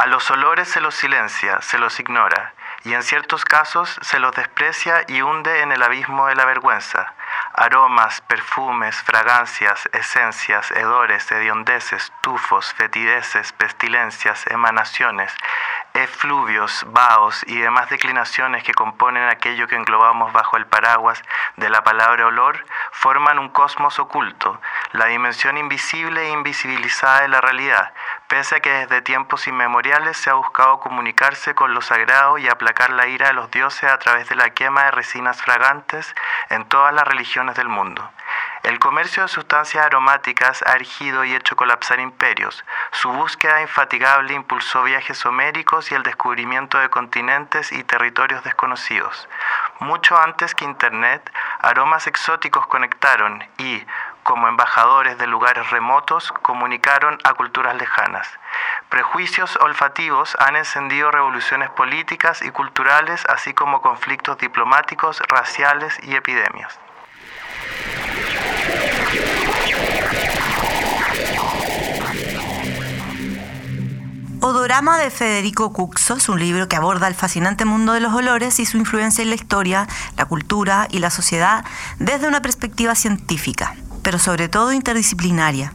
A los olores se los silencia, se los ignora, y en ciertos casos se los desprecia y hunde en el abismo de la vergüenza. Aromas, perfumes, fragancias, esencias, hedores, hediondeces, tufos, fetideces, pestilencias, emanaciones, efluvios, vaos y demás declinaciones que componen aquello que englobamos bajo el paraguas de la palabra olor forman un cosmos oculto, la dimensión invisible e invisibilizada de la realidad, pese a que desde tiempos inmemoriales se ha buscado comunicarse con lo sagrado y aplacar la ira de los dioses a través de la quema de resinas fragantes en todas las religiones del mundo. El comercio de sustancias aromáticas ha erigido y hecho colapsar imperios. Su búsqueda infatigable impulsó viajes homéricos y el descubrimiento de continentes y territorios desconocidos. Mucho antes que Internet, aromas exóticos conectaron y, como embajadores de lugares remotos, comunicaron a culturas lejanas. Prejuicios olfativos han encendido revoluciones políticas y culturales, así como conflictos diplomáticos, raciales y epidemias. Odorama de Federico Cuxo es un libro que aborda el fascinante mundo de los olores y su influencia en la historia, la cultura y la sociedad desde una perspectiva científica, pero sobre todo interdisciplinaria.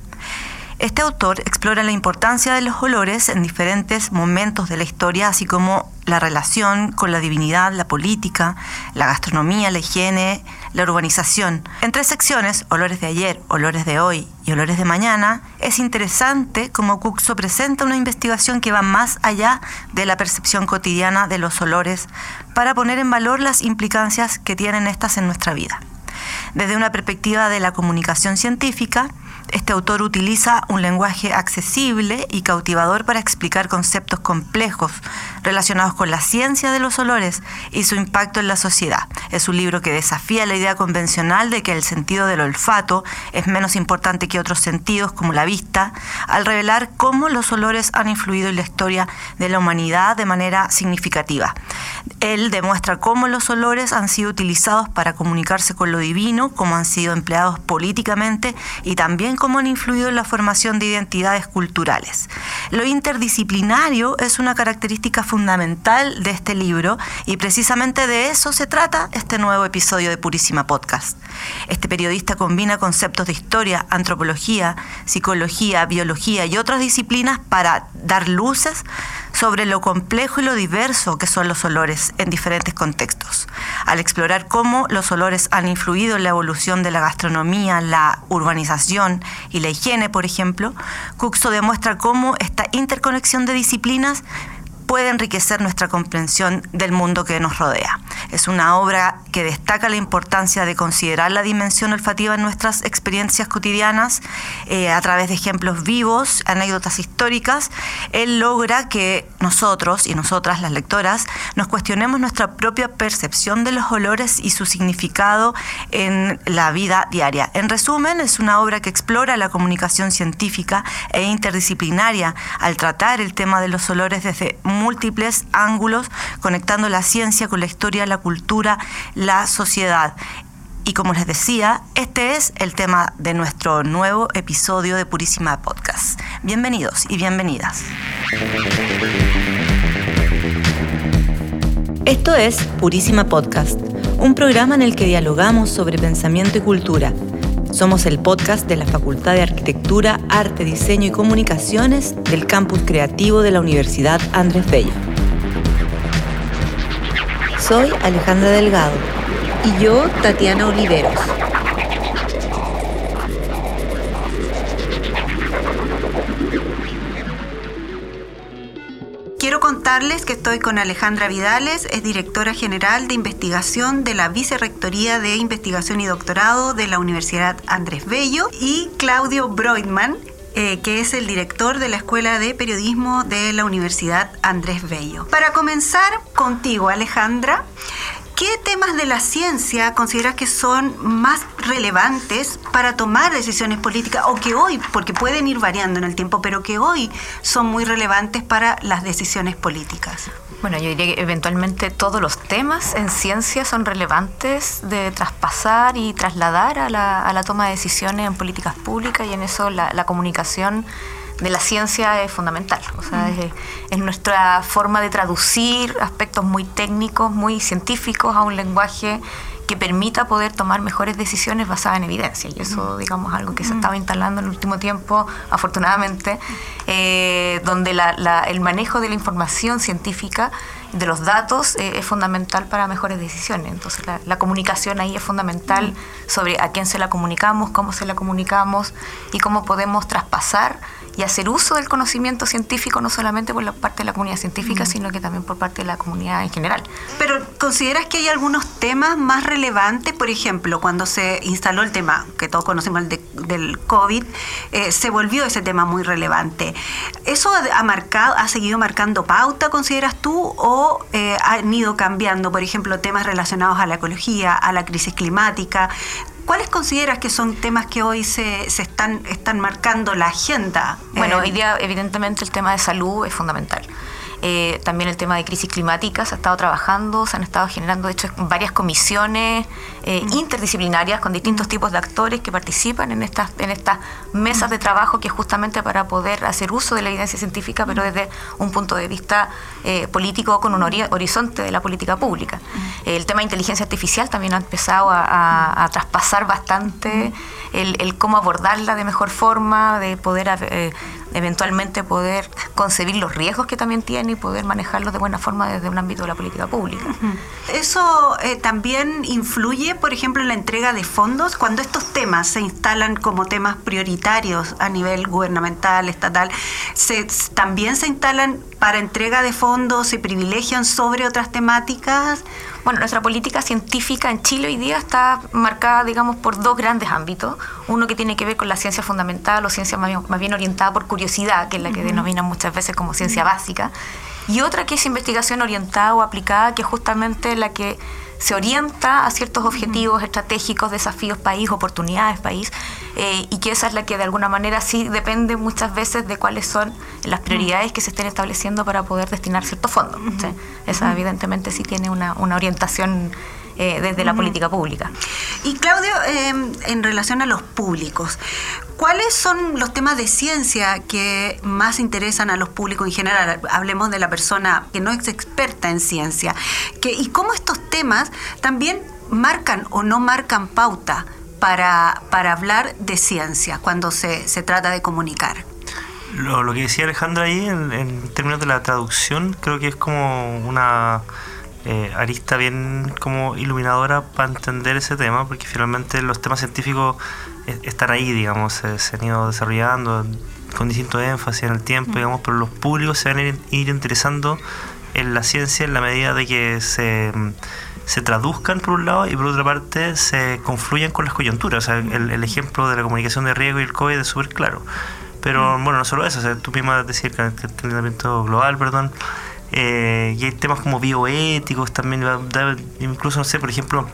Este autor explora la importancia de los olores en diferentes momentos de la historia, así como la relación con la divinidad, la política, la gastronomía, la higiene, la urbanización. En tres secciones, olores de ayer, olores de hoy y olores de mañana, es interesante cómo Cuxo presenta una investigación que va más allá de la percepción cotidiana de los olores para poner en valor las implicancias que tienen estas en nuestra vida. Desde una perspectiva de la comunicación científica, este autor utiliza un lenguaje accesible y cautivador para explicar conceptos complejos relacionados con la ciencia de los olores y su impacto en la sociedad. Es un libro que desafía la idea convencional de que el sentido del olfato es menos importante que otros sentidos como la vista, al revelar cómo los olores han influido en la historia de la humanidad de manera significativa. Él demuestra cómo los olores han sido utilizados para comunicarse con lo divino, cómo han sido empleados políticamente y también cómo han influido en la formación de identidades culturales. Lo interdisciplinario es una característica fundamental de este libro y precisamente de eso se trata este nuevo episodio de Purísima Podcast. Este periodista combina conceptos de historia, antropología, psicología, biología y otras disciplinas para dar luces sobre lo complejo y lo diverso que son los olores en diferentes contextos. Al explorar cómo los olores han influido en la evolución de la gastronomía, la urbanización y la higiene, por ejemplo, Cuxo demuestra cómo esta interconexión de disciplinas puede enriquecer nuestra comprensión del mundo que nos rodea. Es una obra que destaca la importancia de considerar la dimensión olfativa en nuestras experiencias cotidianas eh, a través de ejemplos vivos, anécdotas históricas. Él logra que nosotros y nosotras, las lectoras, nos cuestionemos nuestra propia percepción de los olores y su significado en la vida diaria. En resumen, es una obra que explora la comunicación científica e interdisciplinaria al tratar el tema de los olores desde múltiples ángulos, conectando la ciencia con la historia, la cultura, la sociedad. Y como les decía, este es el tema de nuestro nuevo episodio de Purísima Podcast. Bienvenidos y bienvenidas. Esto es Purísima Podcast, un programa en el que dialogamos sobre pensamiento y cultura somos el podcast de la Facultad de Arquitectura, Arte, Diseño y Comunicaciones del Campus Creativo de la Universidad Andrés Bello. Soy Alejandra Delgado. Y yo, Tatiana Oliveros. Que estoy con Alejandra Vidales, es directora general de investigación de la Vicerrectoría de Investigación y Doctorado de la Universidad Andrés Bello, y Claudio Broidman, eh, que es el director de la Escuela de Periodismo de la Universidad Andrés Bello. Para comenzar contigo, Alejandra, ¿Qué temas de la ciencia consideras que son más relevantes para tomar decisiones políticas o que hoy, porque pueden ir variando en el tiempo, pero que hoy son muy relevantes para las decisiones políticas? Bueno, yo diría que eventualmente todos los temas en ciencia son relevantes de traspasar y trasladar a la, toma de decisiones en políticas públicas y en eso la, la comunicación de la ciencia es fundamental. O sea, es, nuestra forma de traducir aspectos muy técnicos, muy científicos a un lenguaje que permita poder tomar mejores decisiones basadas en evidencia. Y eso, digamos, algo que se estaba instalando en el último tiempo, afortunadamente, eh, donde el manejo de la información científica de los datos eh, es fundamental para mejores decisiones. Entonces la, comunicación ahí es fundamental sobre a quién se la comunicamos, cómo se la comunicamos y cómo podemos traspasar y hacer uso del conocimiento científico no solamente por la parte de la comunidad científica, sino que también por parte de la comunidad en general. Pero ¿consideras que hay algunos temas más relevantes? Por ejemplo, cuando se instaló el tema, que todos conocemos el del COVID, eh, se volvió ese tema muy relevante. ¿Eso ha, marcado, ha seguido marcando pauta, consideras tú, o eh, han ido cambiando, por ejemplo, temas relacionados a la ecología, a la crisis climática? ¿Cuáles consideras que son temas que hoy se, se están, están marcando la agenda? Bueno, hoy día evidentemente el tema de salud es fundamental. Eh, también el tema de crisis climática se ha estado trabajando, se han estado generando, de hecho, varias comisiones eh, mm. interdisciplinarias con distintos tipos de actores que participan en estas, en estas mesas de trabajo que es justamente para poder hacer uso de la evidencia científica, pero desde un punto de vista eh, político con un horizonte de la política pública. Mm. el tema de inteligencia artificial también ha empezado a, traspasar bastante el, el, cómo abordarla de mejor forma, de poder eventualmente poder concebir los riesgos que también tiene y poder manejarlos de buena forma desde un ámbito de la política pública. Eso eh, también influye, por ejemplo, en la entrega de fondos. Cuando estos temas se instalan como temas prioritarios a nivel gubernamental, estatal, se, también se instalan para entrega de fondos, se privilegian sobre otras temáticas. Bueno, nuestra política científica en Chile hoy día está marcada, digamos, por dos grandes ámbitos. Uno que tiene que ver con la ciencia fundamental o ciencia más bien, orientada por curiosidad, que es la que denominan muchas veces como ciencia básica. Y otra que es investigación orientada o aplicada, que es justamente la que se orienta a ciertos objetivos estratégicos, desafíos país, oportunidades país, eh, y que esa es la que de alguna manera sí depende muchas veces de cuáles son las prioridades que se estén estableciendo para poder destinar ciertos fondos. Esa evidentemente sí tiene una, orientación eh, desde la política pública. Y Claudio, em, en relación a los públicos, ¿cuáles son los temas de ciencia que más interesan a los públicos en general? Hablemos de la persona que no es experta en ciencia. Que, ¿Y cómo estos temas también marcan o no marcan pauta para, para hablar de ciencia cuando se, se trata de comunicar? Lo, lo, que decía Alejandra ahí en, en, términos de la traducción, creo que es como una eh, arista bien como iluminadora para entender ese tema, porque finalmente los temas científicos eh, están ahí, digamos, se, han ido desarrollando con distinto énfasis en el tiempo, digamos, pero los públicos se van a ir, interesando en la ciencia en la medida de que se, se, traduzcan por un lado y por otra parte se confluyan con las coyunturas. O sea, el, ejemplo de la comunicación de riesgo y el COVID es súper claro. Pero bueno, no solo eso, o sea, tú misma decir que el calentamiento global, perdón, eh, y hay temas como bioéticos también, incluso, no sé, por ejemplo,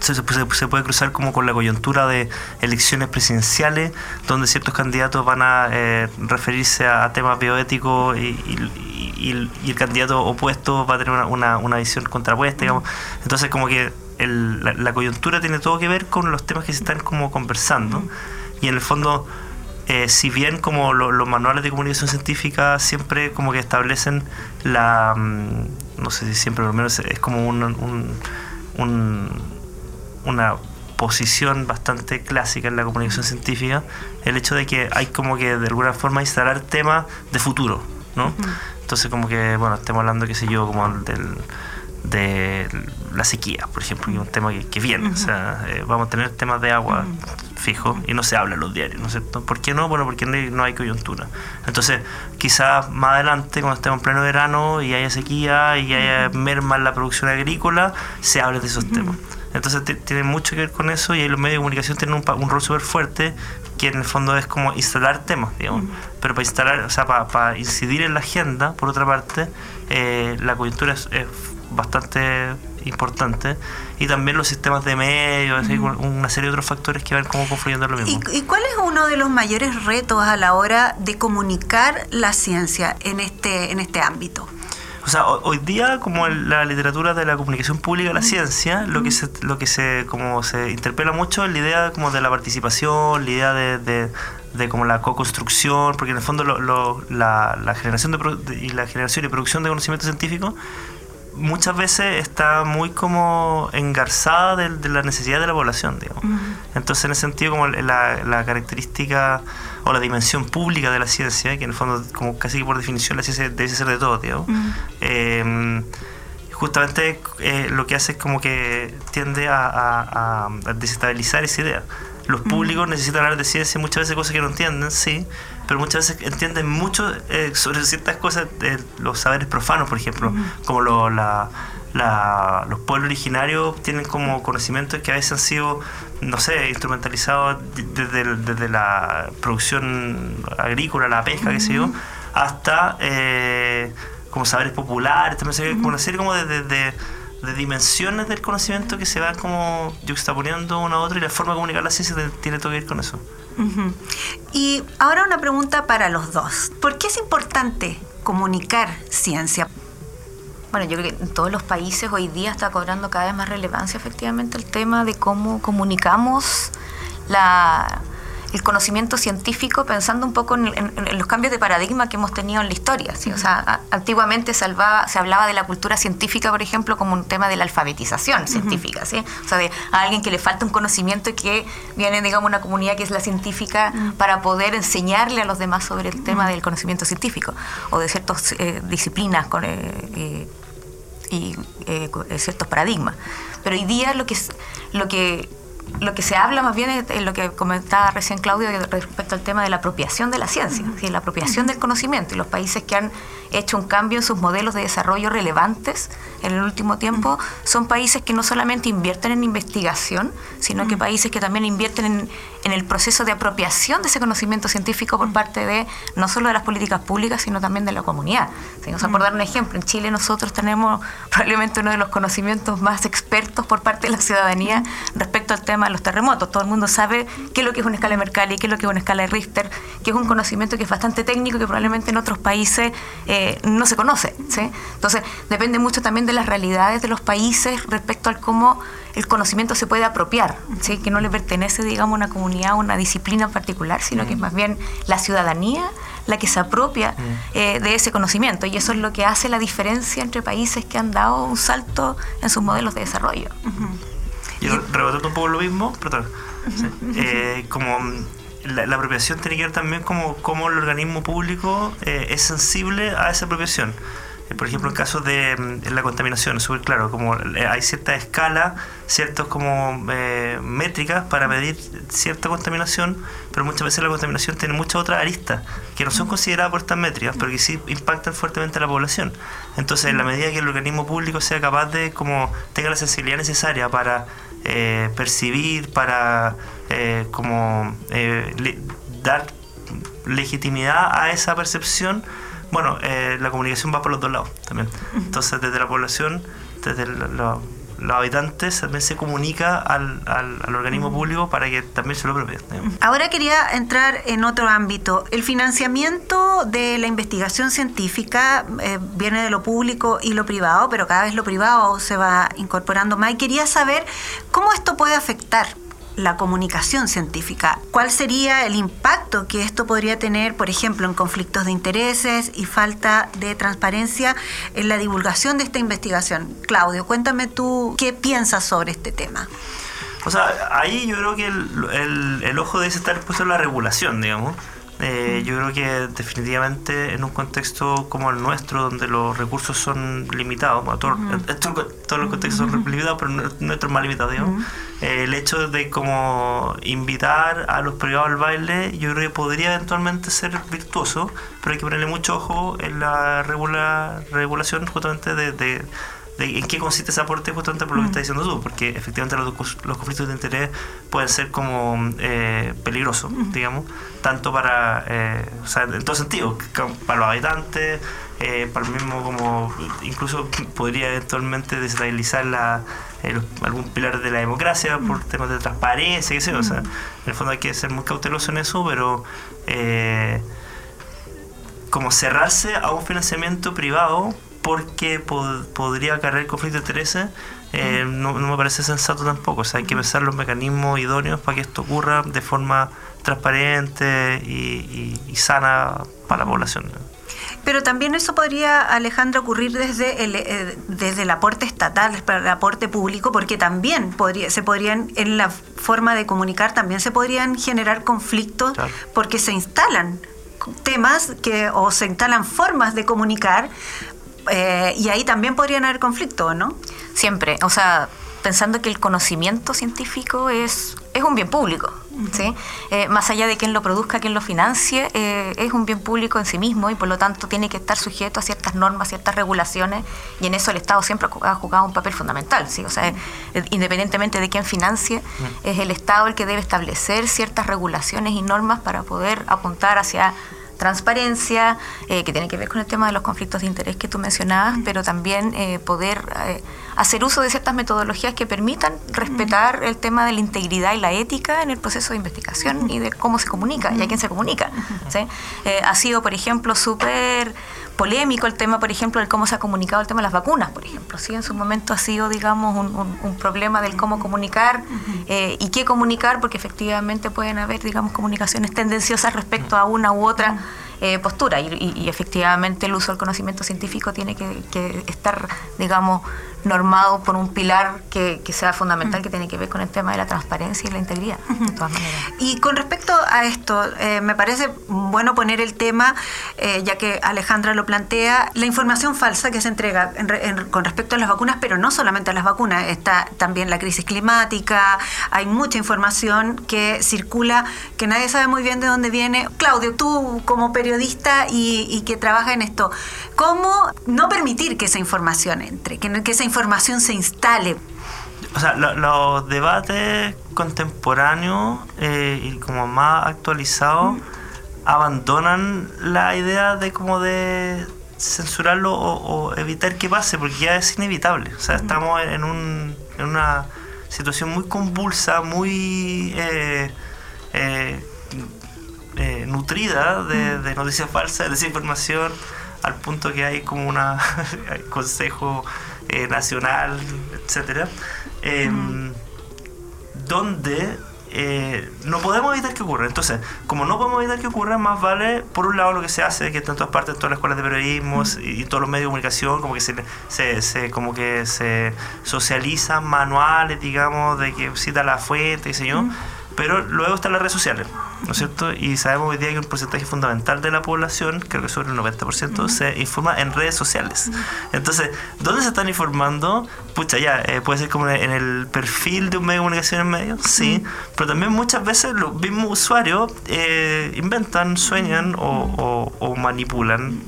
se, puede cruzar como con la coyuntura de elecciones presidenciales, donde ciertos candidatos van a eh, referirse a, temas bioéticos y, el candidato opuesto va a tener una, una, visión contrapuesta, digamos. Entonces, como que la, coyuntura tiene todo que ver con los temas que se están como conversando. Y en el fondo eh, si bien como los manuales de comunicación científica siempre como que establecen la, mm, no sé si siempre, por lo menos es como un, una posición bastante clásica en la comunicación científica, el hecho de que hay como que de alguna forma instalar temas de futuro, ¿no? Entonces como que, bueno, estemos hablando, qué sé yo, como del de la sequía, por ejemplo, que es un tema que, viene. O sea, eh, vamos a tener temas de agua fijos y no se habla en los diarios, ¿no es cierto? ¿Por qué no? Bueno, porque no hay, coyuntura. Entonces, quizás más adelante, cuando estemos en pleno verano y haya sequía y haya merma en la producción agrícola, se hable de esos temas. Entonces, tiene mucho que ver con eso y ahí los medios de comunicación tienen un, rol súper fuerte que en el fondo es como instalar temas, digamos. Pero para instalar, o sea, para, incidir en la agenda, por otra parte, eh, la coyuntura es bastante importante y también los sistemas de medios, una serie de otros factores que van como confluyendo lo mismo. ¿Y, cuál es uno de los mayores retos a la hora de comunicar la ciencia en este, en este ámbito? O sea, hoy día como la literatura de la comunicación pública, la ciencia, lo que se, lo que se como se interpela mucho es la idea como de la participación, la idea de, de como la co-construcción, porque en el fondo la, la, generación de, y la generación y producción de conocimiento científico muchas veces está muy como engarzada de, la necesidad de la población, digamos. Entonces, en ese sentido, como la, la, característica o la dimensión pública de la ciencia, que en el fondo, como casi por definición, la ciencia debe ser de todo, digamos, eh, justamente eh, lo que hace es como que tiende a, a desestabilizar esa idea. Los públicos necesitan hablar de ciencia muchas veces cosas que no entienden, sí, pero muchas veces entienden mucho eh, sobre ciertas cosas, los saberes profanos, por ejemplo, como lo, la, los pueblos originarios tienen como conocimientos que a veces han sido, no sé, instrumentalizados desde, desde la producción agrícola, la pesca, qué sé yo, hasta eh, como saberes populares, también una serie como de de dimensiones del conocimiento que se van como juxtaponiendo una a otra y la forma de comunicar la ciencia tiene todo que ver con eso. Y ahora una pregunta para los dos. ¿Por qué es importante comunicar ciencia? Bueno, yo creo que en todos los países hoy día está cobrando cada vez más relevancia efectivamente el tema de cómo comunicamos la, el conocimiento científico pensando un poco en, los cambios de paradigma que hemos tenido en la historia. ¿sí? O sea, antiguamente se hablaba, se hablaba de la cultura científica, por ejemplo, como un tema de la alfabetización científica. ¿sí? O sea, de alguien que le falta un conocimiento y que viene, digamos, una comunidad que es la científica para poder enseñarle a los demás sobre el tema del conocimiento científico o de ciertas eh, disciplinas con, eh, y eh, ciertos paradigmas. Pero hoy día lo que, lo que lo que se habla más bien es lo que comentaba recién Claudio respecto al tema de la apropiación de la ciencia, la apropiación del conocimiento. Y los países que han hecho un cambio en sus modelos de desarrollo relevantes en el último tiempo son países que no solamente invierten en investigación, sino que países que también invierten en, en el proceso de apropiación de ese conocimiento científico por parte de no solo de las políticas públicas, sino también de la comunidad. Si nos por dar un ejemplo, en Chile nosotros tenemos probablemente uno de los conocimientos más expertos por parte de la ciudadanía respecto al tema de los terremotos. Todo el mundo sabe qué es lo que es una escala de Mercalli, qué es lo que es una escala de Richter, que es un conocimiento que es bastante técnico que probablemente en otros países eh, no se conoce. ¿sí? Entonces, depende mucho también de las realidades de los países respecto al cómo el conocimiento se puede apropiar, ¿sí? que no le pertenece, digamos, a una comunidad o una disciplina en particular, sino que es más bien la ciudadanía la que se apropia eh, de ese conocimiento. Y eso es lo que hace la diferencia entre países que han dado un salto en sus modelos de desarrollo. Y rebotando un poco lo mismo, perdón, eh, como la, apropiación tiene que ver también como cómo el organismo público eh, es sensible a esa apropiación. Eh, por ejemplo, en casos de mm, la contaminación, es súper claro, como eh, hay cierta escala, ciertas como eh, métricas para medir cierta contaminación, pero muchas veces la contaminación tiene muchas otras aristas que no son consideradas por estas métricas, pero que sí impactan fuertemente a la población. Entonces, en la medida que el organismo público sea capaz de, como, tenga la sensibilidad necesaria para percibir, para como dar legitimidad a esa percepción, bueno, eh, la comunicación va por los dos lados también. Entonces, desde la población, desde los habitantes, también se comunica al, al, organismo público para que también se lo apropie. Ahora quería entrar en otro ámbito. El financiamiento de la investigación científica eh, viene de lo público y lo privado, pero cada vez lo privado se va incorporando más. Y quería saber cómo esto puede afectar la comunicación científica. ¿Cuál sería el impacto que esto podría tener, por ejemplo, en conflictos de intereses y falta de transparencia en la divulgación de esta investigación? Claudio, cuéntame tú qué piensas sobre este tema. O sea, ahí yo creo que el, el, ojo debe estar puesto en la regulación, digamos. Eh, yo creo que definitivamente en un contexto como el nuestro, donde los recursos son limitados, todos los contextos son limitados, pero nuestro es más limitado, digamos, eh, el hecho de como invitar a los privados al baile, yo creo que podría eventualmente ser virtuoso, pero hay que ponerle mucho ojo en la regula, regulación justamente de en qué consiste ese aporte justamente por lo que mm. estás diciendo tú, porque efectivamente los, los conflictos de interés pueden ser como eh, peligrosos, digamos, tanto para, eh, o sea, en todo sentido, para los habitantes, eh, para el mismo como, incluso podría eventualmente desestabilizar la, algún pilar de la democracia por mm. temas de transparencia, qué sé o sea, mm. en el fondo hay que ser muy cauteloso en eso, pero como cerrarse a un financiamiento privado porque podría cargar conflicto de intereses, eh, no, me parece sensato tampoco. O sea, hay que pensar los mecanismos idóneos para que esto ocurra de forma transparente y, sana para la población. Pero también eso podría, Alejandra, ocurrir desde el, eh, desde el aporte estatal, el aporte público, porque también podría, se podrían, en la forma de comunicar, también se podrían generar conflictos porque se instalan temas que, o se instalan formas de comunicar eh, y ahí también podrían haber conflictos, ¿no? Siempre, o sea, pensando que el conocimiento científico es, es un bien público. ¿sí? Eh, más allá de quien lo produzca, quien lo financie, eh, es un bien público en sí mismo y por lo tanto tiene que estar sujeto a ciertas normas, ciertas regulaciones y en eso el Estado siempre ha jugado un papel fundamental. ¿sí? O sea, independientemente de quién financie, es el Estado el que debe establecer ciertas regulaciones y normas para poder apuntar hacia transparencia, eh, que tiene que ver con el tema de los conflictos de interés que tú mencionabas, pero también eh, poder eh, hacer uso de ciertas metodologías que permitan respetar el tema de la integridad y la ética en el proceso de investigación y de cómo se comunica y a quién se comunica. ha sido, por ejemplo, súper polémico el tema, por ejemplo, de cómo se ha comunicado el tema de las vacunas, por ejemplo. Sí, en su momento ha sido, digamos, un, problema del cómo comunicar eh, y qué comunicar, porque efectivamente pueden haber, digamos, comunicaciones tendenciosas respecto a una u otra eh, postura. Y, efectivamente el uso del conocimiento científico tiene que, que estar, digamos, normado por un pilar que, sea fundamental, que tiene que ver con el tema de la transparencia y la integridad, de todas maneras. Y con respecto a esto, eh, me parece bueno poner el tema, eh, ya que Alejandra lo plantea, la información falsa que se entrega con respecto a las vacunas, pero no solamente a las vacunas, está también la crisis climática, hay mucha información que circula, que nadie sabe muy bien de dónde viene. Claudio, tú como periodista y, que trabaja en esto, ¿cómo no permitir que esa información entre, que, que esa información se instale. O sea, los debates contemporáneos eh, y como más actualizados abandonan la idea de como de censurarlo o, evitar que pase, porque ya es inevitable. O sea, estamos en, un, en una situación muy convulsa, muy eh, eh, nutrida de, de, noticias falsas, de desinformación, al punto que hay como una consejo eh, nacional, etcétera, em, donde eh, no podemos evitar que ocurra. Entonces, como no podemos evitar que ocurra, más vale, por un lado, lo que se hace, que está en todas partes, en todas las escuelas de periodismo y, todos los medios de comunicación, como que se, se, como que se socializan manuales, digamos, de que cita la fuente, sé yo. Pero luego están las redes sociales, ¿no es cierto? Y sabemos hoy día que un porcentaje fundamental de la población, creo que sobre el 90%, se informa en redes sociales. Entonces, ¿dónde se están informando? Pucha, ya, eh, puede ser como en el perfil de un medio de comunicación en medio, sí, pero también muchas veces los mismos usuarios eh, inventan, sueñan o, o, manipulan,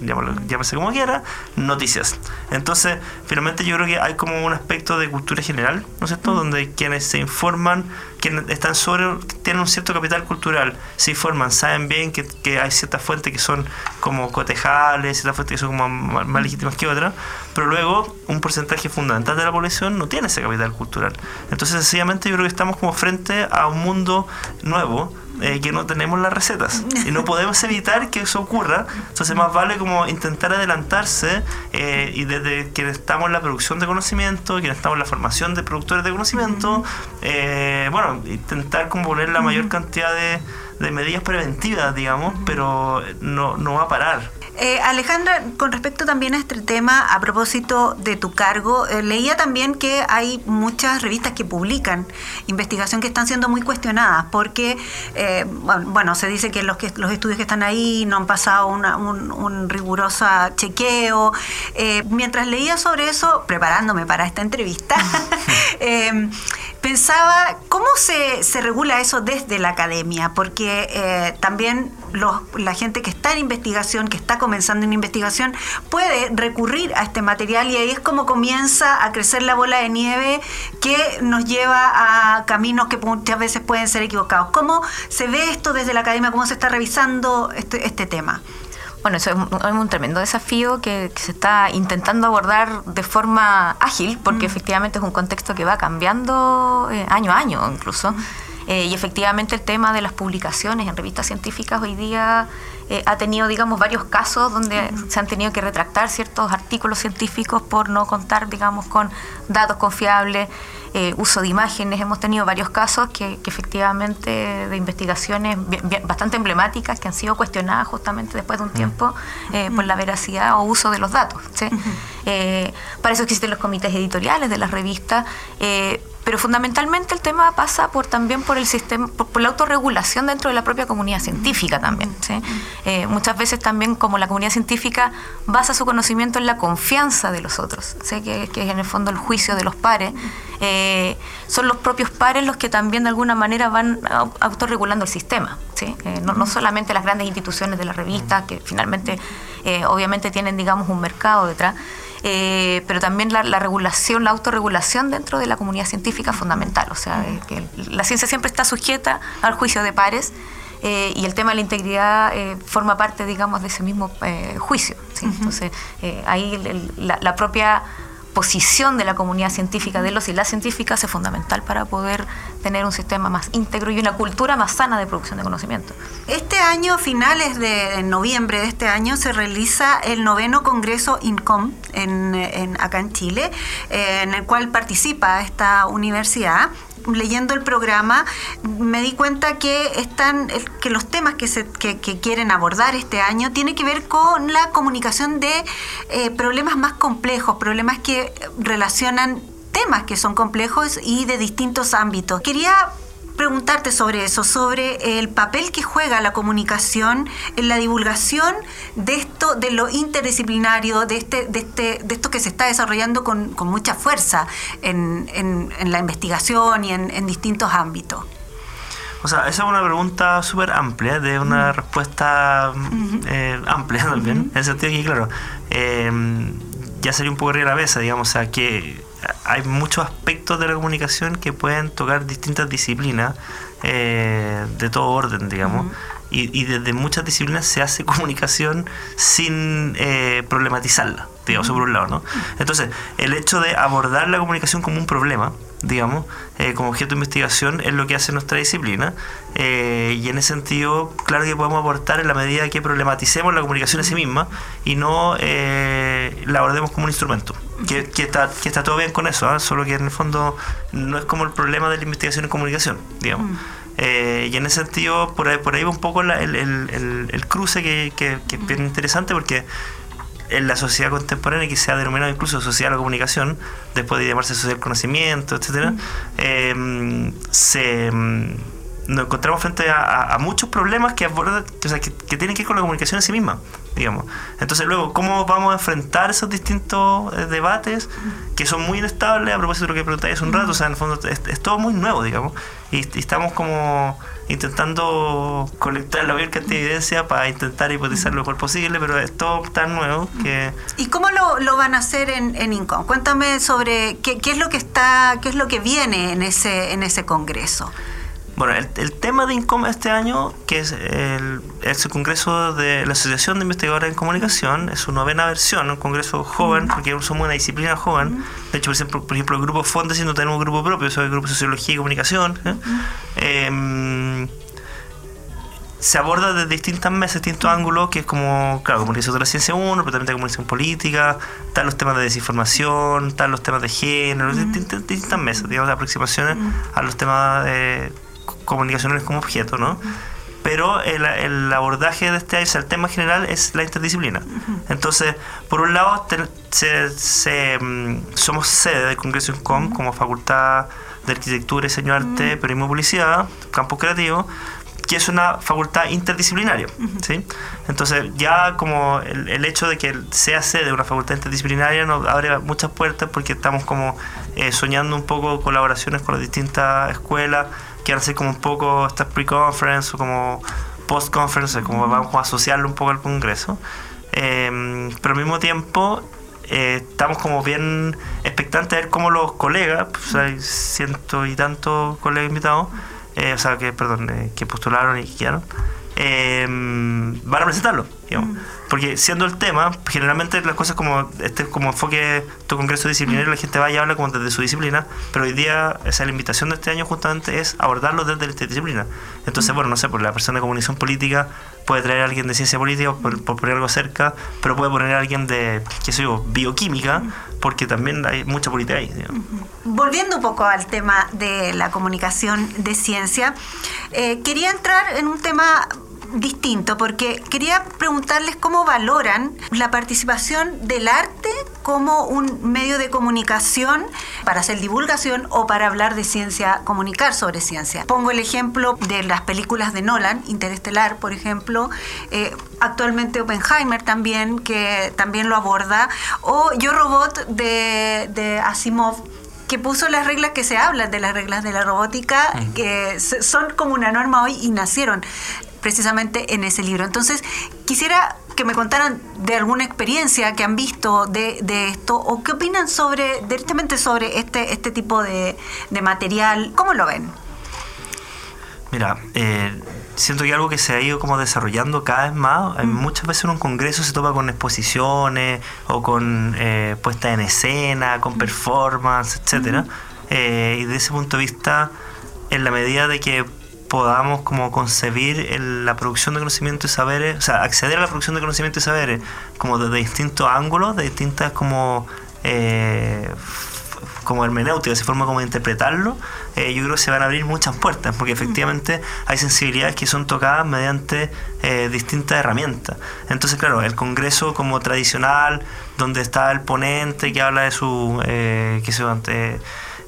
llámese como quiera, noticias. Entonces, finalmente yo creo que hay como un aspecto de cultura general, ¿no es cierto? Donde quienes se informan quienes están sobre, tienen un cierto capital cultural, se informan, saben bien que, que hay ciertas fuentes que son como cotejables, ciertas fuentes que son como más, legítimas que otras, pero luego un porcentaje fundamental de la población no tiene ese capital cultural. Entonces, sencillamente yo creo que estamos como frente a un mundo nuevo eh, que no tenemos las recetas y no podemos evitar que eso ocurra. Entonces más vale como intentar adelantarse eh, y desde que estamos en la producción de conocimiento, quienes estamos en la formación de productores de conocimiento, eh, bueno, intentar como poner la mayor cantidad de, de medidas preventivas, digamos, pero no, no va a parar. Eh, Alejandra, con respecto también a este tema, a propósito de tu cargo, eh, leía también que hay muchas revistas que publican investigación que están siendo muy cuestionadas porque, eh, bueno, se dice que los, que los estudios que están ahí no han pasado un, un riguroso chequeo. mientras leía sobre eso, preparándome para esta entrevista, pensaba cómo se, se, regula eso desde la academia, porque también los, la gente que está en investigación, que está comenzando en investigación, puede recurrir a este material y ahí es como comienza a crecer la bola de nieve que nos lleva a caminos que muchas veces pueden ser equivocados. ¿Cómo se ve esto desde la academia? ¿Cómo se está revisando este, este tema? Bueno, eso es un, tremendo desafío que, se está intentando abordar de forma ágil, porque mm. efectivamente es un contexto que va cambiando eh, año a año incluso. Eh, y efectivamente el tema de las publicaciones en revistas científicas hoy día eh, ha tenido, digamos, varios casos donde se han tenido que retractar ciertos artículos científicos por no contar, digamos, con datos confiables, eh, uso de imágenes. Hemos tenido varios casos que, efectivamente de investigaciones bastante emblemáticas que han sido cuestionadas justamente después de un mm. tiempo por la veracidad o uso de los datos. para eso existen los comités editoriales de las revistas pero fundamentalmente el tema pasa por también por el sistema, por, la autorregulación dentro de la propia comunidad científica también. Eh, muchas veces también como la comunidad científica basa su conocimiento en la confianza de los otros, que, es en el fondo el juicio de los pares. Eh, son los propios pares los que también de alguna manera van autorregulando el sistema. Eh, no, no, solamente las grandes instituciones de la revista, que finalmente obviamente tienen digamos un mercado detrás, eh, pero también la, regulación, la autorregulación dentro de la comunidad científica es fundamental. O sea, que la ciencia siempre está sujeta al juicio de pares. Eh, y el tema de la integridad eh, forma parte, digamos, de ese mismo juicio. Entonces, ahí la, propia posición de la comunidad científica, de los y las científicas, es fundamental para poder tener un sistema más íntegro y una cultura más sana de producción de conocimiento. Este año, finales de noviembre de este año, se realiza el noveno Congreso INCOM en, acá en Chile, eh, en el cual participa esta universidad leyendo el programa me di cuenta que están que los temas que, se, que, quieren abordar este año tiene que ver con la comunicación de eh, problemas más complejos, problemas que relacionan temas que son complejos y de distintos ámbitos. Quería preguntarte sobre eso, sobre el papel que juega la comunicación en la divulgación de esto, de lo interdisciplinario, de este, de este, de esto que se está desarrollando con, mucha fuerza en, la investigación y en, distintos ámbitos. O sea, esa es una pregunta súper amplia, de una respuesta eh, amplia también, en el sentido que, claro, eh, ya sería un poco de la cabeza, digamos, o sea, que hay muchos aspectos de la comunicación que pueden tocar distintas disciplinas eh, de todo orden, digamos. y, desde muchas disciplinas se hace comunicación sin eh, problematizarla, digamos, por un lado, ¿no? Entonces, el hecho de abordar la comunicación como un problema, digamos, eh, como objeto de investigación es lo que hace nuestra disciplina. Eh, y en ese sentido, claro que podemos aportar en la medida que problematicemos la comunicación en sí misma y no eh, la abordemos como un instrumento. Que, que, está, que está todo bien con eso, ¿ah? solo que en el fondo no es como el problema de la investigación en comunicación, digamos. Mm. y en ese sentido, por ahí, por ahí va un poco el, el, el, cruce que, que, que es bien interesante porque en la sociedad contemporánea, que se ha denominado incluso sociedad de la comunicación, después de llamarse sociedad del conocimiento, etcétera, eh, se mm, nos encontramos frente a, muchos problemas que, que, tienen que ver con la comunicación en sí misma, digamos. Entonces luego, ¿cómo vamos a enfrentar esos distintos eh, debates que son muy inestables? A propósito de lo que preguntáis hace un rato, o sea, en el fondo es, todo muy nuevo, digamos, y, estamos como intentando colectar la mayor cantidad de evidencia para intentar hipotizar lo mejor posible, pero es todo tan nuevo que... ¿Y cómo lo, lo van a hacer en, en INCOM? Cuéntame sobre qué, qué, es lo que está, qué es lo que viene en ese, en ese congreso. Bueno, el, tema de INCOM este año, que es el, congreso de la Asociación de Investigadores en Comunicación, es su novena versión, un congreso joven, porque somos una disciplina joven. De hecho, por ejemplo, el grupo Fondes no tenemos un grupo propio, soy el grupo de Sociología y Comunicación. ¿eh? Em, se aborda desde distintas mesas, distintos ángulos, que es como, claro, comunicación de la ciencia uno, pero también comunicación política, están los temas de desinformación, están los temas de género, distintas, distintas mesas, digamos, aproximaciones a los temas de comunicaciones como objeto, ¿no? Pero el, el, abordaje de este el tema general es la interdisciplina. Entonces, por un lado, se, mm, somos sede del Congreso INCOM como Facultad de Arquitectura, Diseño, Arte, Periodismo y Publicidad, Campus Creativo, que es una facultad interdisciplinaria. ¿sí? Entonces, ya como el, el, hecho de que sea sede de una facultad interdisciplinaria nos abre muchas puertas porque estamos como eh, soñando un poco colaboraciones con las distintas escuelas quiero hacer como un poco esta pre-conference o como post-conference, como vamos a asociarlo un poco al Congreso. Em, pero al mismo tiempo eh, estamos como bien expectantes de ver cómo los colegas, pues hay ciento y tantos colegas invitados, eh, o sea, que, perdón, eh, que postularon y que quedaron, em, van a presentarlo digamos. Porque siendo el tema, generalmente las cosas como este como enfoque tu congreso disciplinario, la gente va y habla como desde su disciplina, pero hoy día esa la invitación de este año justamente es abordarlo desde la disciplina. Entonces, bueno, no sé, por la persona de comunicación política puede traer a alguien de ciencia política por, poner algo cerca, pero puede poner a alguien de, qué sé yo, bioquímica, porque también hay mucha política ahí. Volviendo un poco al tema de la comunicación de ciencia, eh, quería entrar en un tema distinto, porque quería preguntarles cómo valoran la participación del arte como un medio de comunicación para hacer divulgación o para hablar de ciencia, comunicar sobre ciencia. Pongo el ejemplo de las películas de Nolan, Interestelar, por ejemplo, eh, actualmente Oppenheimer también, que también lo aborda, o Yo Robot de, de Asimov que puso las reglas que se hablan de las reglas de la robótica, que son como una norma hoy y nacieron precisamente en ese libro. Entonces, quisiera que me contaran de alguna experiencia que han visto de, esto o qué opinan sobre directamente sobre este, este tipo de, material. ¿Cómo lo ven? Mira, eh, siento que algo que se ha ido como desarrollando cada vez más. Mm. Muchas veces en un congreso se topa con exposiciones o con eh, puesta en escena, con performance, etcétera. Eh, y de ese punto de vista, en la medida de que podamos como concebir la producción de conocimiento y saberes, o sea, acceder a la producción de conocimiento y saberes como desde distintos ángulos, de distintas como eh, como hermenéutica, esa forma como de interpretarlo, eh, yo creo que se van a abrir muchas puertas, porque efectivamente hay sensibilidades que son tocadas mediante eh, distintas herramientas. Entonces, claro, el Congreso como tradicional, donde está el ponente que habla de su, eh, que se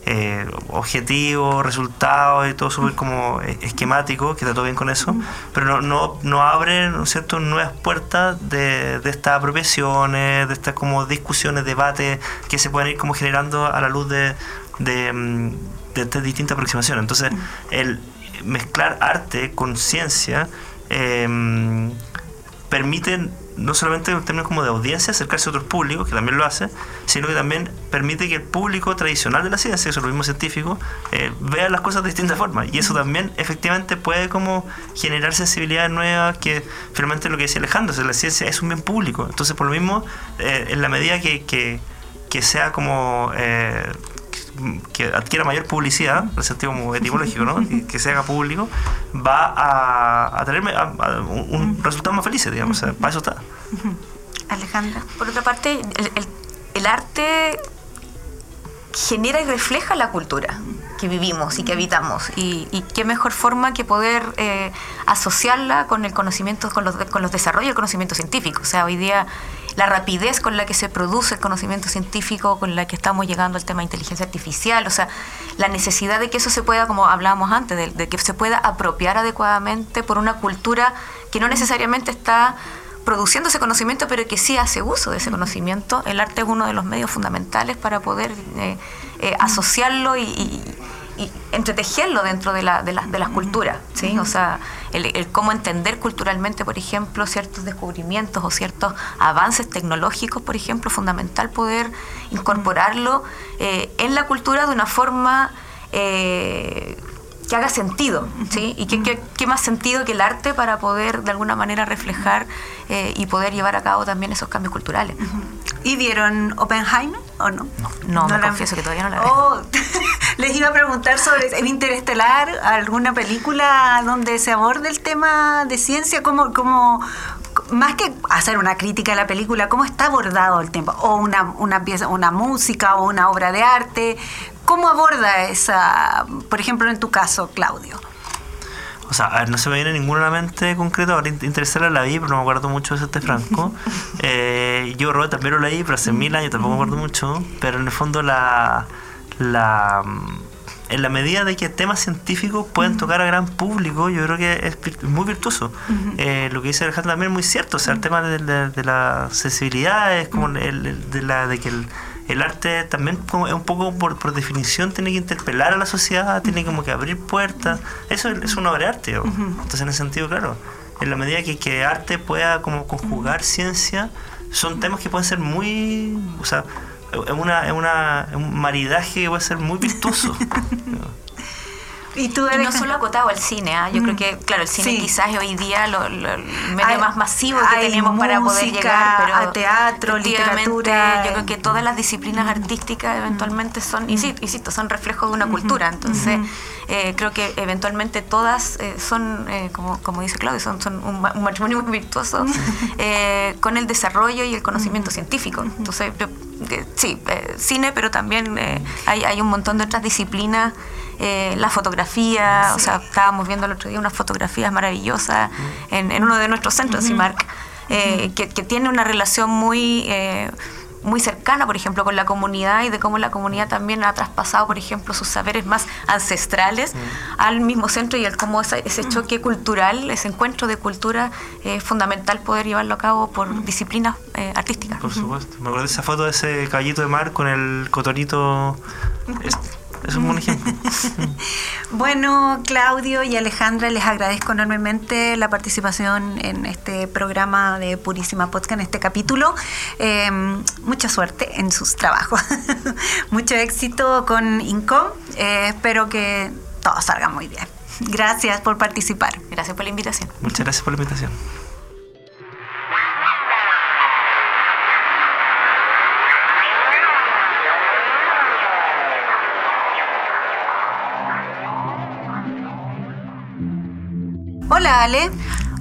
eh, objetivos, resultados y todo súper como eh, esquemático, que está todo bien con eso, pero no, no, no abre ¿no cierto? nuevas puertas de, de estas apropiaciones, de estas como discusiones, debates que se pueden ir como generando a la luz de, de, mm, de estas distintas aproximaciones. Entonces, el mezclar arte con ciencia eh, permite no solamente en términos como de audiencia, acercarse a otros públicos, que también lo hace, sino que también permite que el público tradicional de la ciencia, eso es lo mismo científico, eh, vea las cosas de distintas formas. Y eso también efectivamente puede como generar sensibilidades nuevas, que finalmente lo que decía Alejandro, la ciencia es un bien público. Entonces, por lo mismo, eh, en la medida que, que, que sea como... Eh, que adquiera mayor publicidad, en el sentido como etimológico, ¿no? que, se haga público, va a, a tener un, resultado más feliz, digamos. para eso está. Alejandra. Por otra parte, el, el, arte genera y refleja la cultura que vivimos y que habitamos. Y, y qué mejor forma que poder eh, asociarla con el conocimiento, con los, con los desarrollos del conocimiento científico. O sea, hoy día la rapidez con la que se produce el conocimiento científico, con la que estamos llegando al tema de inteligencia artificial, o sea, la necesidad de que eso se pueda, como hablábamos antes, de, que se pueda apropiar adecuadamente por una cultura que no necesariamente está produciendo ese conocimiento, pero que sí hace uso de ese conocimiento. El arte es uno de los medios fundamentales para poder eh, eh, asociarlo y y entretejerlo dentro de, la, de, de las culturas, ¿sí? O sea, el, cómo entender culturalmente, por ejemplo, ciertos descubrimientos o ciertos avances tecnológicos, por ejemplo, fundamental poder incorporarlo eh, en la cultura de una forma eh, que haga sentido, ¿sí? Y qué, más sentido que el arte para poder de alguna manera reflejar eh, y poder llevar a cabo también esos cambios culturales. ¿Y vieron Oppenheimer o no? No, no, me confieso que todavía no la oh, les iba a preguntar sobre el Interestelar, alguna película donde se aborde el tema de ciencia, como, como más que hacer una crítica a la película, cómo está abordado el tema, o una, una pieza, una música o una obra de arte, ¿cómo aborda esa, por ejemplo, en tu caso, Claudio? O sea, no se me viene ninguna a la mente concreta, ahora interesarla la vi, pero no me acuerdo mucho de este Franco. eh, yo Robert también lo leí, pero hace mil años tampoco me acuerdo mucho, pero en el fondo la... la en la medida de que temas científicos pueden tocar a gran público, yo creo que es muy virtuoso. Eh, lo que dice Alejandro también es muy cierto, o sea, el tema de, de, la sensibilidad es como el, de, la, de que el, el arte también es un poco por, por, definición tiene que interpelar a la sociedad, tiene como que abrir puertas. Eso es una obra de arte. Entonces en ese sentido, claro, en la medida que, que arte pueda como conjugar ciencia, son temas que pueden ser muy... O sea, es, una, es, una, un maridaje que puede ser muy virtuoso. Y tú no solo acotado al cine, ¿ah? yo creo mm. que, claro, el cine quizás es hoy día lo, el medio más masivo que tenemos para poder llegar, pero a teatro, literatura. Yo creo que todas las disciplinas artísticas eventualmente son, insisto, son reflejos de una cultura, entonces eh, creo que eventualmente todas eh, son, eh, como, como dice Claudio, son, son un, matrimonio muy virtuoso con el desarrollo y el conocimiento científico. Entonces, sí, cine, pero también hay, hay un montón de otras disciplinas eh, la fotografía, o sea, estábamos viendo el otro día unas fotografías maravillosas en, uno de nuestros centros, CIMARC, eh, que, tiene una relación muy... Eh, muy cercana, por ejemplo, con la comunidad y de cómo la comunidad también ha traspasado, por ejemplo, sus saberes más ancestrales al mismo centro y el cómo ese, choque cultural, ese encuentro de cultura es fundamental poder llevarlo a cabo por disciplinas artísticas. Por supuesto. Me acuerdo de esa foto de ese caballito de mar con el cotonito es un buen ejemplo. bueno, Claudio y Alejandra, les agradezco enormemente la participación en este programa de Purísima Podcast, en este capítulo. Em, mucha suerte en sus trabajos. Mucho éxito con INCOM. Eh, espero que todo salga muy bien. Gracias por participar. Gracias por la invitación. Muchas gracias por la invitación. Hola Ale.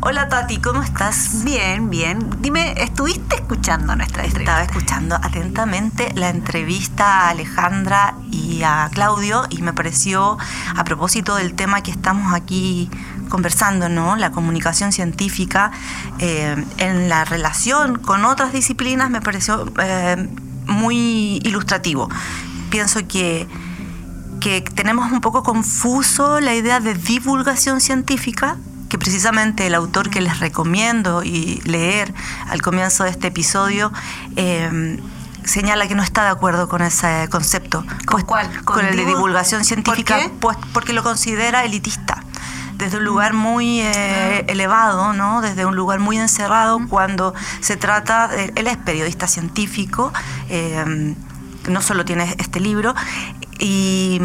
Hola Tati, ¿cómo estás? Bien, bien. Dime, ¿estuviste escuchando nuestra entrevista? Estaba escuchando atentamente la entrevista a Alejandra y a Claudio y me pareció, a propósito del tema que estamos aquí conversando, ¿no? La comunicación científica eh, en la relación con otras disciplinas me pareció eh, muy ilustrativo. Pienso que que tenemos un poco confuso la idea de divulgación científica que precisamente el autor que les recomiendo y leer al comienzo de este episodio em, señala que no está de acuerdo con ese concepto. ¿Con pues, cuál? ¿Con, el de divulgación científica, pues porque lo considera elitista desde un lugar muy eh, ah. elevado, ¿no? desde un lugar muy encerrado, cuando se trata, de, él es periodista científico, em, no solo tiene este libro, y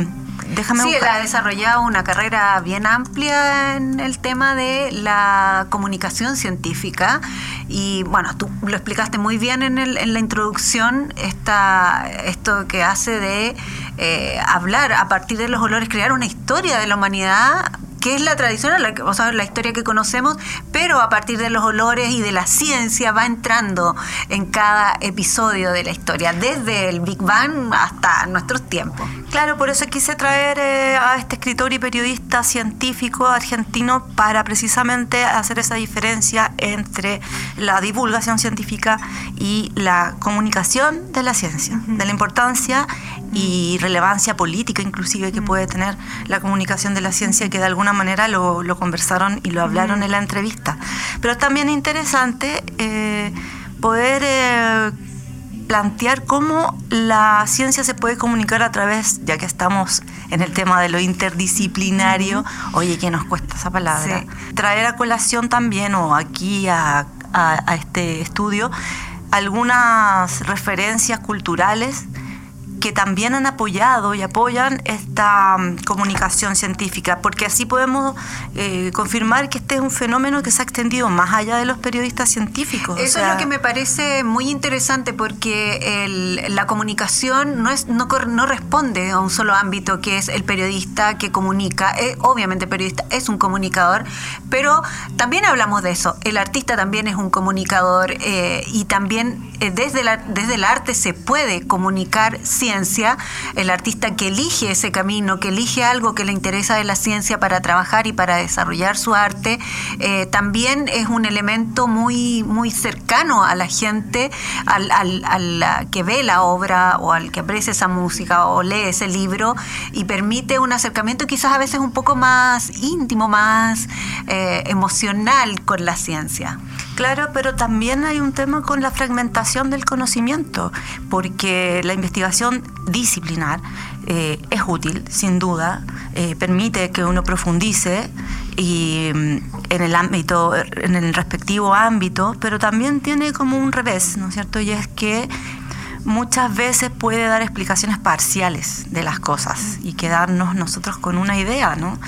déjame Sí, él ha desarrollado una carrera bien amplia en el tema de la comunicación científica y bueno, tú lo explicaste muy bien en, en la introducción, esta, esto que hace de eh, hablar a partir de los olores, crear una historia de la humanidad que es la tradición, la, o sea, la historia que conocemos, pero a partir de los olores y de la ciencia va entrando en cada episodio de la historia, desde el Big Bang hasta nuestros tiempos. Claro, por eso quise traer eh, a este escritor y periodista científico argentino para precisamente hacer esa diferencia entre la divulgación científica y la comunicación de la ciencia, de la importancia y relevancia política inclusive que puede tener la comunicación de la ciencia que de alguna manera lo, conversaron y lo hablaron en la entrevista. Pero es también interesante eh, poder eh, plantear cómo la ciencia se puede comunicar a través, ya que estamos en el tema de lo interdisciplinario, oye, que nos cuesta esa palabra, traer a colación también o aquí a este estudio algunas referencias culturales que también han apoyado y apoyan esta mm, comunicación científica, porque así podemos eh, confirmar que este es un fenómeno que se ha extendido más allá de los periodistas científicos. Eso es lo que me parece muy interesante, porque la comunicación no, es, no, no, responde a un solo ámbito, que es el periodista que comunica. Eh, obviamente el periodista es un comunicador, pero también hablamos de eso. El artista también es un comunicador eh, y también desde, la, desde el arte se puede comunicar el artista que elige ese camino, que elige algo que le interesa de la ciencia para trabajar y para desarrollar su arte, eh, también es un elemento muy, muy cercano a la gente, al, que ve la obra o al que aprecia esa música o lee ese libro y permite un acercamiento quizás a veces un poco más íntimo, más eh, emocional con la ciencia. Claro, pero también hay un tema con la fragmentación del conocimiento, porque la investigación disciplinar eh, es útil, sin duda, eh, permite que uno profundice y, mm, en el ámbito, en el respectivo ámbito, pero también tiene como un revés, ¿no es cierto? Y es que muchas veces puede dar explicaciones parciales de las cosas y quedarnos nosotros con una idea, ¿no?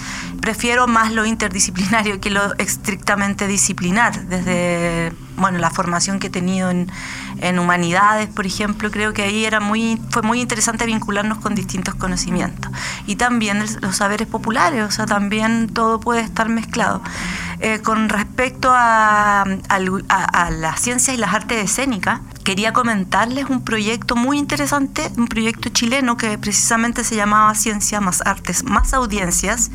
Prefiero más lo interdisciplinario que lo estrictamente disciplinar. Desde bueno, la formación que he tenido en, en humanidades, por ejemplo, creo que ahí era muy, fue muy interesante vincularnos con distintos conocimientos. Y también los saberes populares, o sea, también todo puede estar mezclado. Eh, con respecto a, a, la ciencia y las artes escénicas, quería comentarles un proyecto muy interesante, un proyecto chileno que precisamente se llamaba Ciencia más Artes más Audiencias,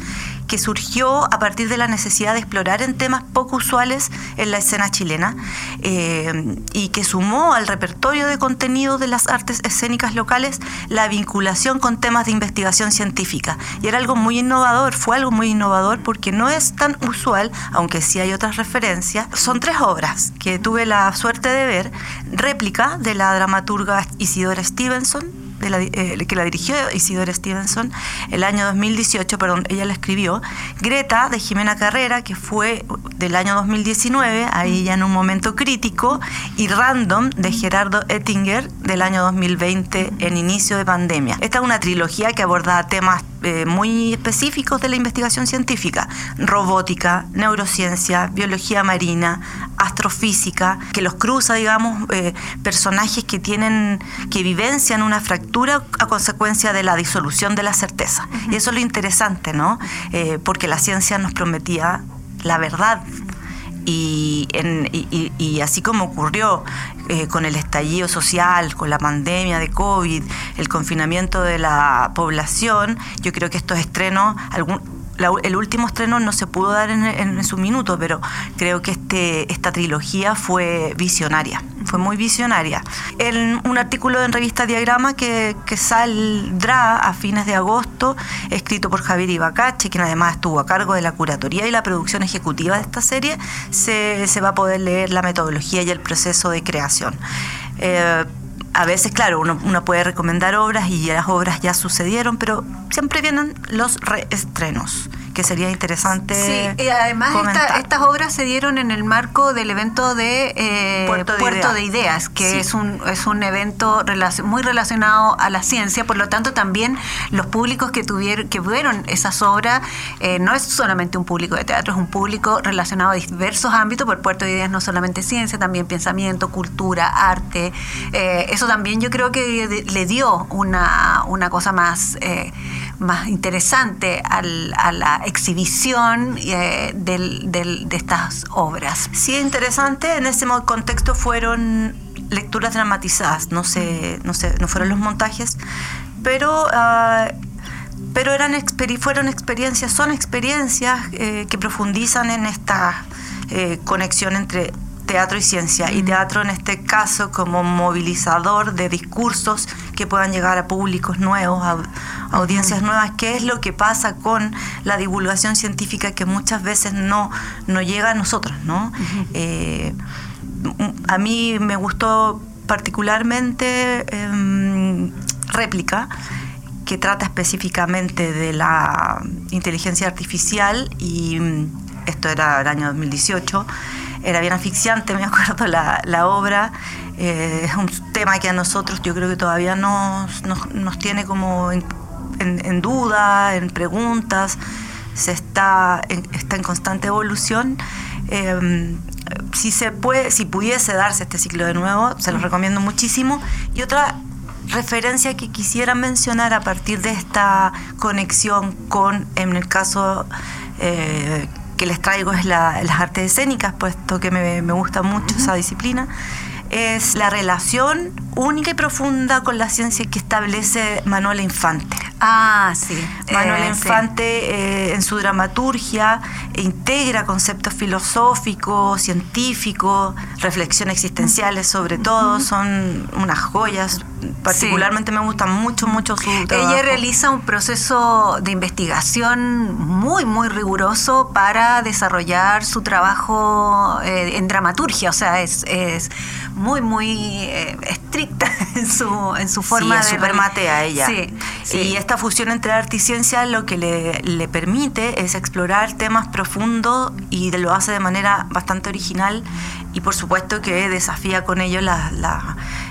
que surgió a partir de la necesidad de explorar en temas poco usuales en la escena chilena eh, y que sumó al repertorio de contenido de las artes escénicas locales la vinculación con temas de investigación científica. Y era algo muy innovador, fue algo muy innovador porque no es tan usual, aunque sí hay otras referencias. Son tres obras que tuve la suerte de ver, réplica de la dramaturga Isidora Stevenson, eh, que la dirigió Isidora Stevenson el año 2018, perdón, ella la escribió, Greta de Jimena Carrera, que fue del año 2019, ahí ya en un momento crítico, y Random de Gerardo Ettinger del año 2020 en inicio de pandemia. Esta es una trilogía que aborda temas eh, muy específicos de la investigación científica, robótica, neurociencia, biología marina, astrofísica, que los cruza, digamos, eh, personajes que tienen, que vivencian una fractura a consecuencia de la disolución de la certeza. Y eso es lo interesante, ¿no? Eh, porque la ciencia nos prometía la verdad y, y, así como ocurrió eh, con el estallido social, con la pandemia de COVID, el confinamiento de la población, yo creo que estos estrenos, algún, el último estreno no se pudo dar en, su minuto, pero creo que este, esta trilogía fue visionaria, fue muy visionaria. En un artículo en revista Diagrama que, saldrá a fines de agosto, escrito por Javier Ibacache, quien además estuvo a cargo de la curatoría y la producción ejecutiva de esta serie, se, va a poder leer la metodología y el proceso de creación. Eh, a veces, claro, uno, uno, puede recomendar obras y las obras ya sucedieron, pero siempre vienen los reestrenos que sería interesante. Sí, y además estas obras se dieron en el marco del evento de eh, Puerto, de, Ideas, que es, un, es un evento muy relacionado a la ciencia, por lo tanto también los públicos que tuvieron que vieron esas obras eh, no es solamente un público de teatro, es un público relacionado a diversos ámbitos, por Puerto de Ideas no solamente ciencia, también pensamiento, cultura, arte. Eh, eso también yo creo que le dio una, una cosa más, más interesante a la exhibición eh, de estas obras. Sí, interesante. En ese contexto fueron lecturas dramatizadas, no, sé, no, sé, no fueron los montajes, pero... Ah, pero eran fueron experiencias, son experiencias eh, que profundizan en esta eh, conexión entre teatro y ciencia, y teatro en este caso como movilizador de discursos que puedan llegar a públicos nuevos, a, audiencias nuevas, qué es lo que pasa con la divulgación científica que muchas veces no, no llega a nosotros, ¿no? Eh, a mí me gustó particularmente em, réplica que trata específicamente de la inteligencia artificial y esto era el año 2018 era bien asfixiante, me acuerdo, la, la obra. Eh, es un tema que a nosotros yo creo que todavía nos, nos, tiene como en, en, duda, en preguntas, se está en, está en constante evolución. Eh, si se puede, si pudiese darse este ciclo de nuevo, se lo recomiendo muchísimo. Y otra referencia que quisiera mencionar a partir de esta conexión con, en el caso eh, que les traigo es las artes escénicas, puesto que me, gusta mucho esa disciplina, es la relación única y profunda con la ciencia que establece Manuela Infante. Ah, sí. Manuel eh, Infante eh, en su dramaturgia integra conceptos filosóficos, científicos, reflexiones existenciales sobre todo, son unas joyas. Particularmente me gusta mucho, mucho su trabajo. Ella realiza un proceso de investigación muy, muy riguroso para desarrollar su trabajo eh, en dramaturgia, o sea, es, es muy, muy estricta en su, en su forma sí, de... Es matea ella. Sí, Y esta fusión entre arte y ciencia lo que le, le, permite es explorar temas profundos y lo hace de manera bastante original y por supuesto que desafía con ello la,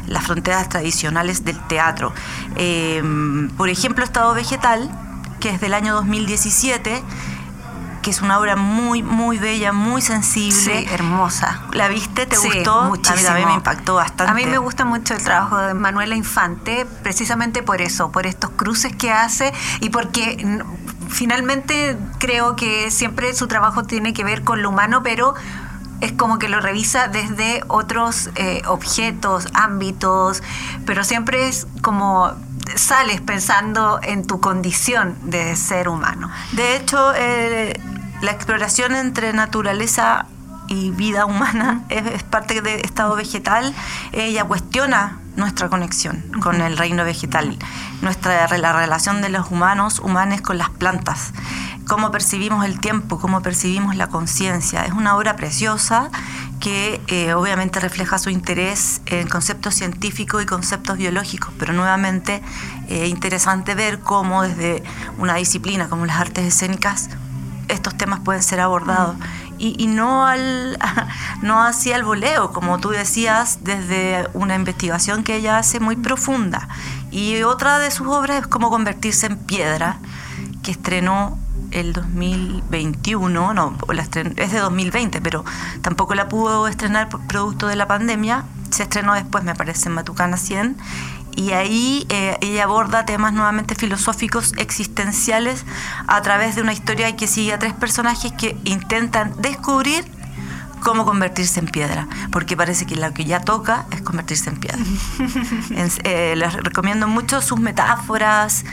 las fronteras tradicionales del teatro. Em, por ejemplo, Estado Vegetal, que es del año 2017, que es una obra muy, muy bella, muy sensible. Sí, hermosa. ¿La viste? ¿Te Sí, gustó? muchísimo. A mí, me impactó bastante. A mí me gusta mucho el trabajo de Manuela Infante, precisamente por eso, por estos cruces que hace y porque finalmente creo que siempre su trabajo tiene que ver con lo humano, pero es como que lo revisa desde otros eh, objetos, ámbitos, pero siempre es como sales pensando en tu condición de ser humano. De hecho, eh, la exploración entre naturaleza y vida humana es, parte de estado vegetal. Ella cuestiona nuestra conexión con el reino vegetal, nuestra la relación de los humanos, humanos con las plantas, cómo percibimos el tiempo, cómo percibimos la conciencia. Es una obra preciosa que eh, obviamente refleja su interés en conceptos científicos y conceptos biológicos, pero nuevamente eh, interesante ver cómo desde una disciplina como las artes escénicas estos temas pueden ser abordados. Y, y no al no así al voleo como tú decías desde una investigación que ella hace muy profunda. Y otra de sus obras es cómo convertirse en piedra que estrenó el 2021 no es de 2020 pero tampoco la pudo estrenar producto de la pandemia. Se estrenó después me parece en Matucana 100 y ahí eh, ella aborda temas nuevamente filosóficos existenciales a través de una historia que sigue a tres personajes que intentan descubrir cómo convertirse en piedra, porque parece que lo que ya toca es convertirse en piedra. En- eh, les recomiendo mucho sus metáforas,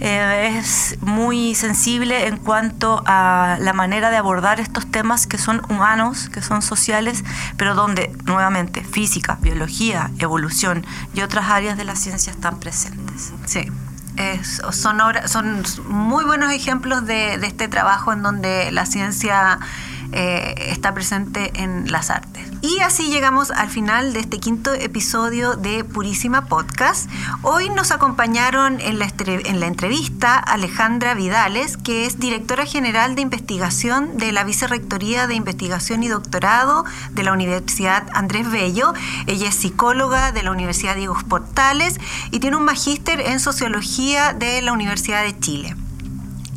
eh, es muy sensible en cuanto a la manera de abordar estos temas que son humanos, que son sociales, pero donde nuevamente física, biología, evolución y otras áreas de la ciencia están presentes. Sí. Son, son muy buenos ejemplos de este trabajo en donde la ciencia eh, está presente en las artes. Y así llegamos al final de este quinto episodio de Purísima Podcast. Hoy nos acompañaron en la, en la entrevista Alejandra Vidales, que es directora general de investigación de la Vicerrectoría de Investigación y Doctorado de la Universidad Andrés Bello. Ella es psicóloga de la Universidad Diego Portales y tiene un magíster en sociología de la Universidad de Chile.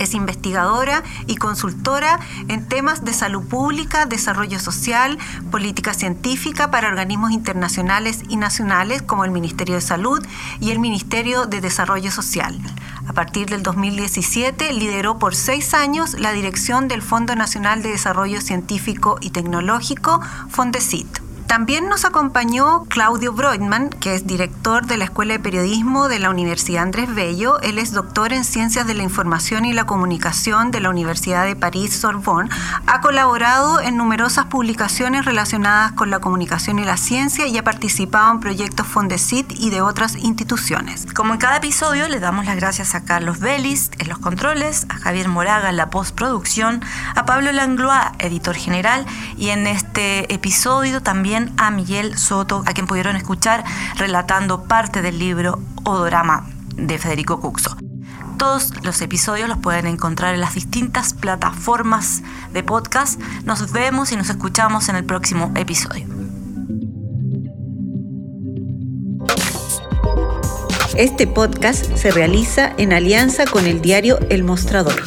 Es investigadora y consultora en temas de salud pública, desarrollo social, política científica para organismos internacionales y nacionales como el Ministerio de Salud y el Ministerio de Desarrollo Social. A partir del 2017 lideró por seis años la dirección del Fondo Nacional de Desarrollo Científico y Tecnológico, FONDECIT. También nos acompañó Claudio Broidman, que es director de la Escuela de Periodismo de la Universidad Andrés Bello. Él es doctor en Ciencias de la Información y la Comunicación de la Universidad de París Sorbonne. Ha colaborado en numerosas publicaciones relacionadas con la comunicación y la ciencia y ha participado en proyectos Fondesit y de otras instituciones. Como en cada episodio, le damos las gracias a Carlos Vélez en los controles, a Javier Moraga en la postproducción, a Pablo Langlois, editor general, y en este episodio a Miguel Soto, a quien pudieron escuchar relatando parte del libro Odorama de Federico Cuxo. Todos los episodios los pueden encontrar en las distintas plataformas de podcast. Nos vemos y nos escuchamos en el próximo episodio. Este podcast se realiza en alianza con el diario El Mostrador.